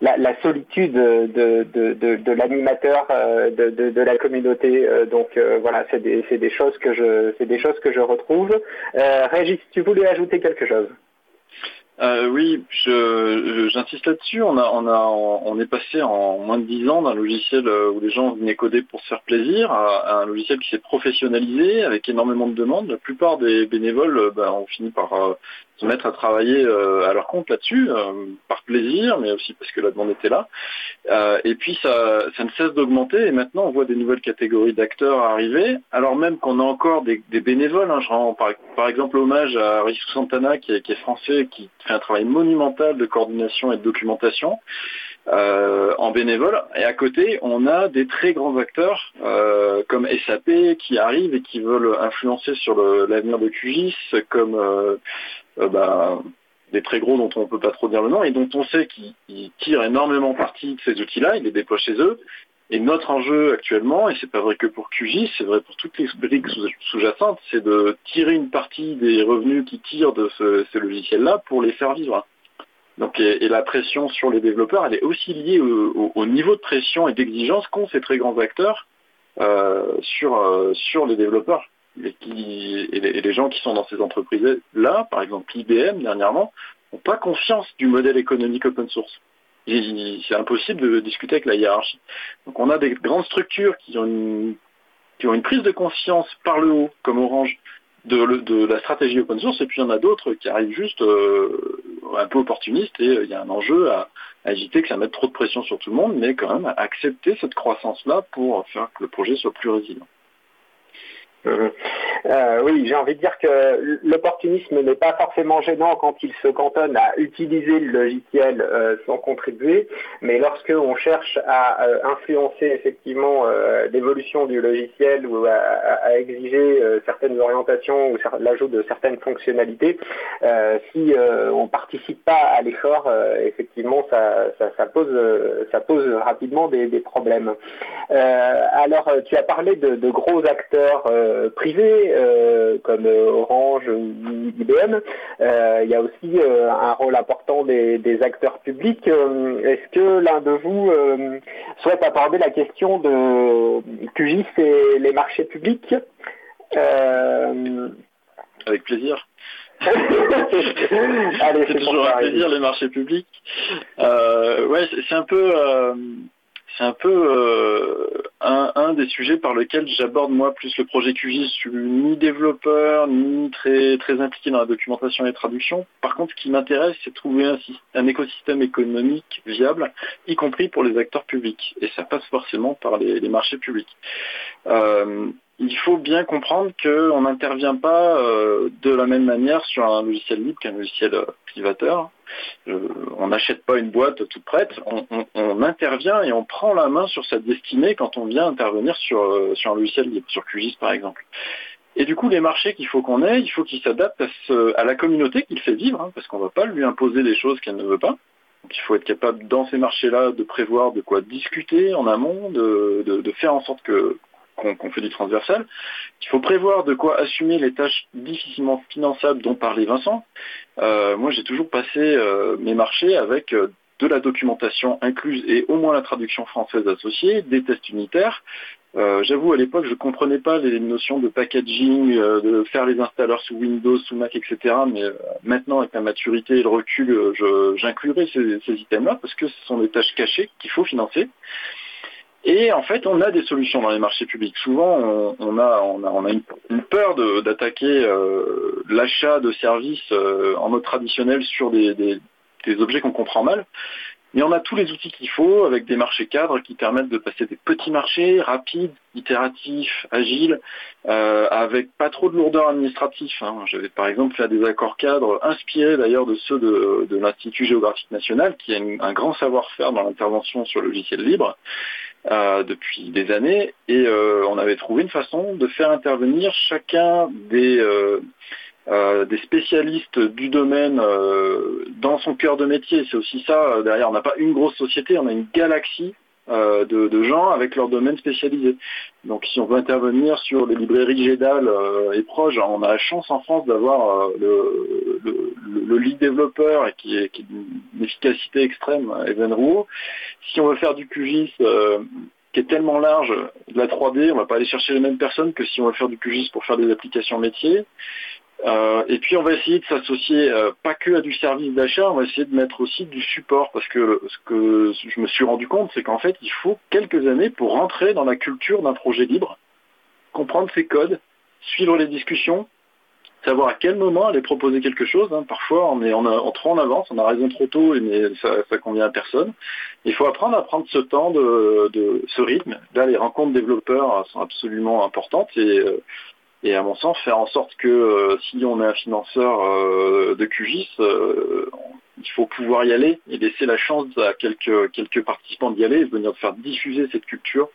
la, solitude de, l'animateur de, la communauté. donc voilà, c'est des, choses que je, c'est des choses que je retrouve. Régis, tu voulais ajouter quelque chose? Euh, oui, j'insiste là-dessus. On, a, on, a, on est passé en moins de dix ans d'un logiciel euh, où les gens venaient coder pour se faire plaisir à, un logiciel qui s'est professionnalisé avec énormément de demandes. La plupart des bénévoles euh, ben, ont fini par se mettre à travailler euh, à leur compte là-dessus, euh, par plaisir, mais aussi parce que la demande était là. Euh, et puis ça, ça ne cesse d'augmenter, et maintenant on voit des nouvelles catégories d'acteurs arriver, alors même qu'on a encore des, bénévoles. Hein. je rends par, exemple hommage à Rissou Santana, qui est, français, qui fait un travail monumental de coordination et de documentation. En bénévole. Et à côté, on a des très grands acteurs comme SAP qui arrivent et qui veulent influencer sur l'avenir de QGIS, comme euh, bah, des très gros dont on ne peut pas trop dire le nom et dont on sait qu'ils tirent énormément parti de ces outils-là, ils les déploient chez eux. Et notre enjeu actuellement, et c'est pas vrai que pour QGIS, c'est vrai pour toutes les briques sous-jacentes, c'est de tirer une partie des revenus qui tirent de ces logiciels-là pour les faire vivre. Donc, et, la pression sur les développeurs, elle est aussi liée au, niveau de pression et d'exigence qu'ont ces très grands acteurs euh, sur, euh, sur les développeurs et, les, gens qui sont dans ces entreprises-là, par exemple IBM dernièrement, n'ont pas confiance du modèle économique open source. C'est impossible de discuter avec la hiérarchie. Donc on a des grandes structures qui ont une, qui ont une prise de conscience par le haut, comme Orange, de, la stratégie open source, et puis il y en a d'autres qui arrivent juste euh, un peu opportunistes, et euh, il y a un enjeu à, à, éviter que ça mette trop de pression sur tout le monde, mais quand même à accepter cette croissance-là pour faire que le projet soit plus résilient. Mhm. Euh, oui, j'ai envie de dire que l'opportunisme n'est pas forcément gênant quand il se cantonne à utiliser le logiciel euh, sans contribuer, mais lorsque on cherche à euh, influencer effectivement euh, l'évolution du logiciel ou à, exiger certaines orientations ou l'ajout de certaines fonctionnalités, si on participe pas à l'effort, effectivement, ça, pose, ça pose rapidement des, problèmes. alors, tu as parlé de, gros acteurs euh, privés euh, comme euh, Orange ou IBM. il y a aussi un rôle important des, acteurs publics. Est-ce que l'un de vous souhaite aborder la question de QGIS et les marchés publics? Avec plaisir. Allez, c'est toujours un plaisir les marchés publics. ouais, c'est un peu c'est un peu euh, un, des sujets par lesquels j'aborde moi plus le projet QGIS. Je suis ni développeur, ni très, très impliqué dans la documentation et la traduction. Par contre, ce qui m'intéresse, c'est trouver un, un, écosystème économique viable, y compris pour les acteurs publics. Et ça passe forcément par les, marchés publics. Euh, il faut bien comprendre qu'on n'intervient pas euh, de la même manière sur un logiciel libre qu'un logiciel euh, privateur. Euh, on n'achète pas une boîte toute prête, on, intervient et on prend la main sur sa destinée quand on vient intervenir sur, sur un logiciel libre, sur QGIS par exemple. Et du coup, les marchés qu'il faut qu'on ait, il faut qu'ils s'adaptent à, la communauté qu'il fait vivre, hein, parce qu'on ne va pas lui imposer des choses qu'elle ne veut pas. Donc il faut être capable dans ces marchés-là de prévoir de quoi discuter en amont, de faire en sorte que qu'on fait du transversal, il faut prévoir de quoi assumer les tâches difficilement finançables dont parlait Vincent. moi, j'ai toujours passé mes marchés avec de la documentation incluse et au moins la traduction française associée, des tests unitaires. Euh, j'avoue, à l'époque, je ne comprenais pas les notions de packaging, euh, de faire les installeurs sous Windows, sous Mac, etc. Mais euh, maintenant, avec la maturité et le recul, j'inclurai ces items-là parce que ce sont des tâches cachées qu'il faut financer. Et en fait, on a des solutions dans les marchés publics. Souvent, on, a, on a, une, peur d'attaquer l'achat de services en mode traditionnel sur des, des objets qu'on comprend mal. Mais on a tous les outils qu'il faut avec des marchés cadres qui permettent de passer des petits marchés rapides, itératifs, agiles, euh, avec pas trop de lourdeur administrative. Hein. J'avais par exemple fait des accords cadres inspirés d'ailleurs de ceux de, l'Institut géographique national qui a un grand savoir-faire dans l'intervention sur le logiciel libre. Euh, depuis des années et euh, on avait trouvé une façon de faire intervenir chacun des euh, des spécialistes du domaine dans son cœur de métier. C'est aussi ça, derrière, on n'a pas une grosse société, on a une galaxie de, gens avec leur domaine spécialisé. Donc si on veut intervenir sur les librairies GEDAL et proches, on a la chance en France d'avoir le, le, lead développeur qui est, qui d'une efficacité extrême, Evan Rouault. Si on veut faire du QGIS qui est tellement large, de la 3D, on va pas aller chercher les mêmes personnes que si on veut faire du QGIS pour faire des applications métiers. Euh, et puis on va essayer de s'associer euh, pas que à du service d'achat, on va essayer de mettre aussi du support parce que ce que je me suis rendu compte, c'est qu'en fait il faut quelques années pour rentrer dans la culture d'un projet libre, comprendre ses codes, suivre les discussions, savoir à quel moment aller proposer quelque chose. Hein. Parfois on est en, trop en avance, on a raison trop tôt, mais ça, ça convient à personne. Il faut apprendre à prendre ce temps de, de ce rythme. Là les rencontres développeurs sont absolument importantes et euh, et à mon sens, faire en sorte que euh, si on est un financeur euh, de QGIS, euh, il faut pouvoir y aller et laisser la chance à quelques, quelques participants d'y aller et de venir faire diffuser cette culture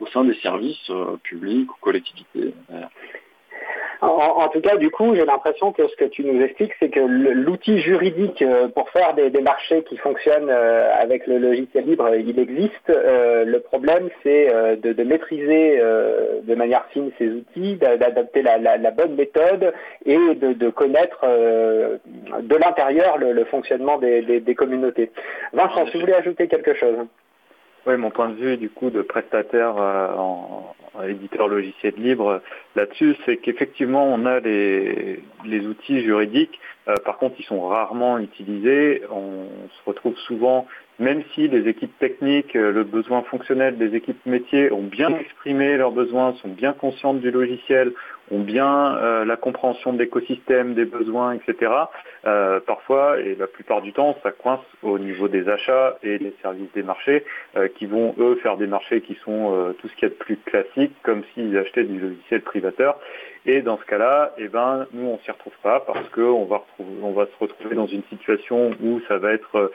au sein des services publics ou collectivités. En, tout cas, du coup, j'ai l'impression que ce que tu nous expliques, c'est que l'outil juridique euh, pour faire des, marchés qui fonctionnent euh, avec le logiciel libre, il existe. Euh, le problème, c'est de, maîtriser de manière fine ces outils, d'adapter la, bonne méthode et de, connaître de l'intérieur le, fonctionnement des, des communautés. Vincent, tu voulais ajouter quelque chose? Oui, mon point de vue du coup de prestataire euh, en, éditeur logiciel libre là-dessus, c'est qu'effectivement on a les, outils juridiques, euh, par contre ils sont rarement utilisés, on se retrouve souvent, même si les équipes techniques, euh, le besoin fonctionnel des équipes métiers ont bien exprimé leurs besoins, sont bien conscientes du logiciel, ont bien la compréhension de l'écosystème, des besoins, etc. Euh, parfois, et la plupart du temps, ça coince au niveau des achats et des services des marchés euh, qui vont, eux, faire des marchés qui sont euh, tout ce qu'il y a de plus classique, comme s'ils achetaient du logiciel privateur. Et dans ce cas-là, eh ben, nous, on s'y retrouve pas parce qu'on va, va se retrouver dans une situation où ça va être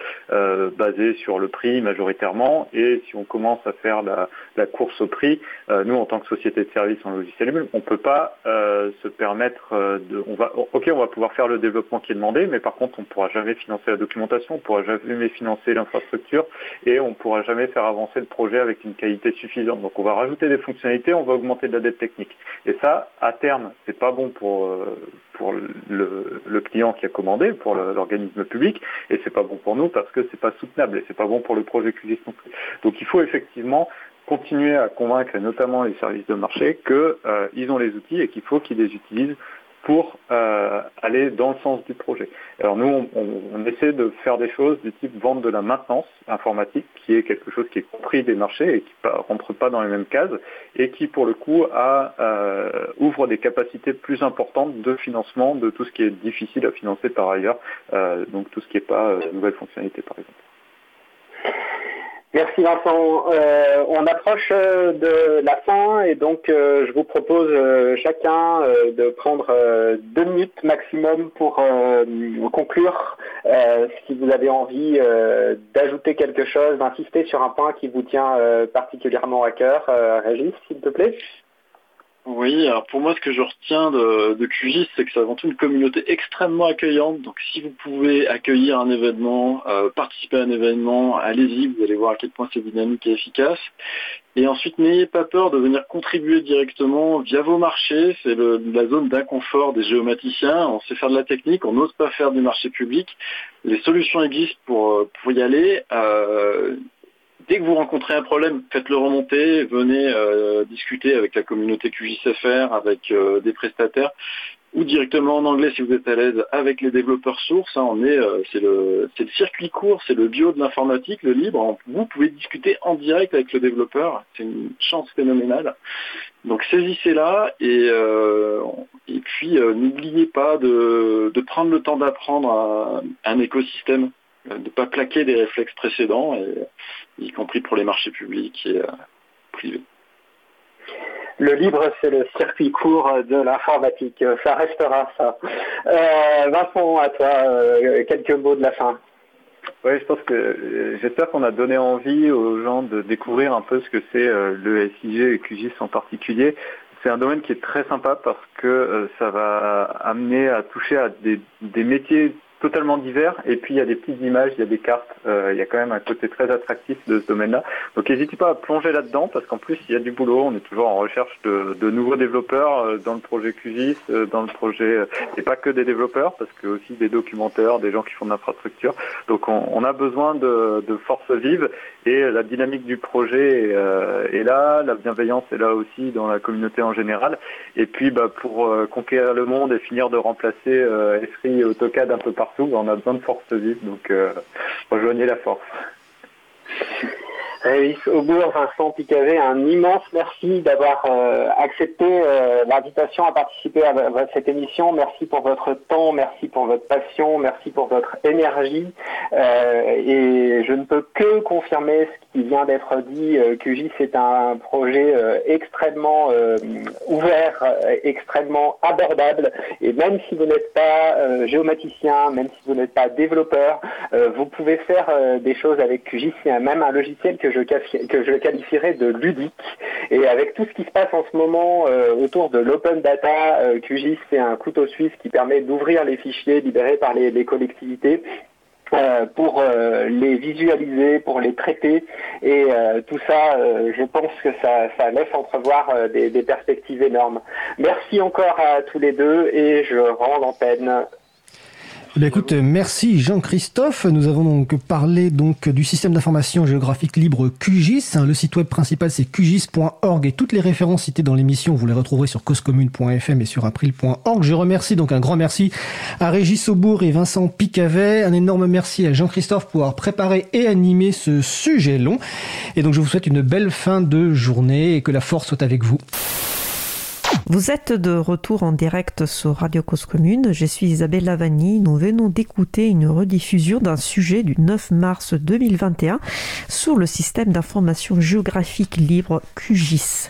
basé sur le prix majoritairement. Et si on commence à faire la, course au prix, nous, en tant que société de services en logiciel on peut pas se permettre de... On va, ok, on va pouvoir faire le développement qui est demandé, mais par contre, on ne pourra jamais financer la documentation, on ne pourra jamais financer l'infrastructure et on ne pourra jamais faire avancer le projet avec une qualité suffisante. Donc on va rajouter des fonctionnalités, on va augmenter de la dette technique. Et ça, à terme, c'est pas bon pour, euh, pour le, client qui a commandé, pour l'organisme public, et c'est pas bon pour nous parce que c'est pas soutenable et c'est pas bon pour le projet QGIS non plus. Donc il faut effectivement continuer à convaincre, notamment les services de marché, qu'ils euh, ont les outils et qu'il faut qu'ils les utilisent pour euh, aller dans le sens du projet. Alors nous, on, essaie de faire des choses du type vente de la maintenance informatique, qui est quelque chose qui est compris des marchés et qui ne rentre pas dans les mêmes cases, et qui pour le coup euh, ouvre des capacités plus importantes de financement de tout ce qui est difficile à financer par ailleurs, donc tout ce qui n'est pas nouvelle fonctionnalité par exemple. Merci Vincent. Euh, on approche euh, de la fin et donc euh, je vous propose chacun de prendre deux minutes maximum pour conclure. si vous avez envie d'ajouter quelque chose, d'insister sur un point qui vous tient particulièrement à cœur, Régis, s'il te plaît. Oui, alors pour moi, ce que je retiens de, de QGIS, c'est que c'est avant tout une communauté extrêmement accueillante. Donc si vous pouvez accueillir un événement, euh, participer à un événement, allez-y, vous allez voir à quel point c'est dynamique et efficace. Et ensuite, n'ayez pas peur de venir contribuer directement via vos marchés. C'est la zone d'inconfort des géomaticiens. On sait faire de la technique, on n'ose pas faire du marché public. Les solutions existent pour, pour y aller. Euh, dès que vous rencontrez un problème, faites-le remonter, venez euh, discuter avec la communauté QJSFR, avec euh, des prestataires, ou directement en anglais si vous êtes à l'aise avec les développeurs sources. Hein, on est, euh, c'est le, c'est le circuit court, c'est le bio de l'informatique, le libre. Vous pouvez discuter en direct avec le développeur. C'est une chance phénoménale. Donc saisissez-la et, et puis n'oubliez pas de, de, prendre le temps d'apprendre un écosystème de ne pas plaquer des réflexes précédents, y compris pour les marchés publics et euh, privés. Le libre, c'est le circuit court de l'informatique. Ça restera ça. Euh, Vincent, à toi, euh, quelques mots de la fin. Oui, je pense que j'espère qu'on a donné envie aux gens de découvrir un peu ce que c'est le SIG et QGIS en particulier. C'est un domaine qui est très sympa parce que ça va amener à toucher à des, des métiers totalement divers. Et puis il y a des petites images, il y a des cartes. Euh, il y a quand même un côté très attractif de ce domaine-là. Donc n'hésitez pas à plonger là-dedans parce qu'en plus il y a du boulot. On est toujours en recherche de, nouveaux développeurs euh, dans le projet QGIS, euh, dans le projet et pas que des développeurs parce que aussi des documentaires, des gens qui font de l'infrastructure. Donc on, a besoin de, forces vives et la dynamique du projet est, là, la bienveillance est là aussi dans la communauté en général. Et puis bah, pour conquérir le monde et finir de remplacer Esri et AutoCAD un peu partout on a besoin de force vive, donc euh, rejoignez la force. Révis Aubourg, Vincent Picavet, un immense merci d'avoir euh, accepté euh, l'invitation à participer à, cette émission. Merci pour votre temps, merci pour votre passion, merci pour votre énergie. et je ne peux que confirmer ce qui vient d'être dit. QGIS est un projet extrêmement ouvert, extrêmement abordable. Et même si vous n'êtes pas géomaticien, même si vous n'êtes pas développeur, vous pouvez faire des choses avec QGIS. Il y a même un logiciel que je, que je qualifierais de ludique. Et avec tout ce qui se passe en ce moment euh, autour de l'open data, euh, QGIS c'est un couteau suisse qui permet d'ouvrir les fichiers libérés par les, collectivités. Euh, pour les visualiser, pour les traiter. Et tout ça, je pense que ça, laisse entrevoir des, des, perspectives énormes. Merci encore à tous les deux et je rends l'antenne eh écoute, merci Jean-Christophe. Nous avons donc parlé donc du système d'information géographique libre QGIS. Le site web principal c'est qgis.org et toutes les références citées dans l'émission, vous les retrouverez sur causecommune.fm et sur april.org. Je remercie donc un grand merci à Régis Aubourg et Vincent Picavet. Un énorme merci à Jean-Christophe pour avoir préparé et animé ce sujet long. Et donc je vous souhaite une belle fin de journée et que la force soit avec vous. Vous êtes de retour en direct sur Radio Cause Commune. Je suis Isabelle Lavagny. Nous venons d'écouter une rediffusion d'un sujet du 9 mars 2021 sur le système d'information géographique libre QGIS.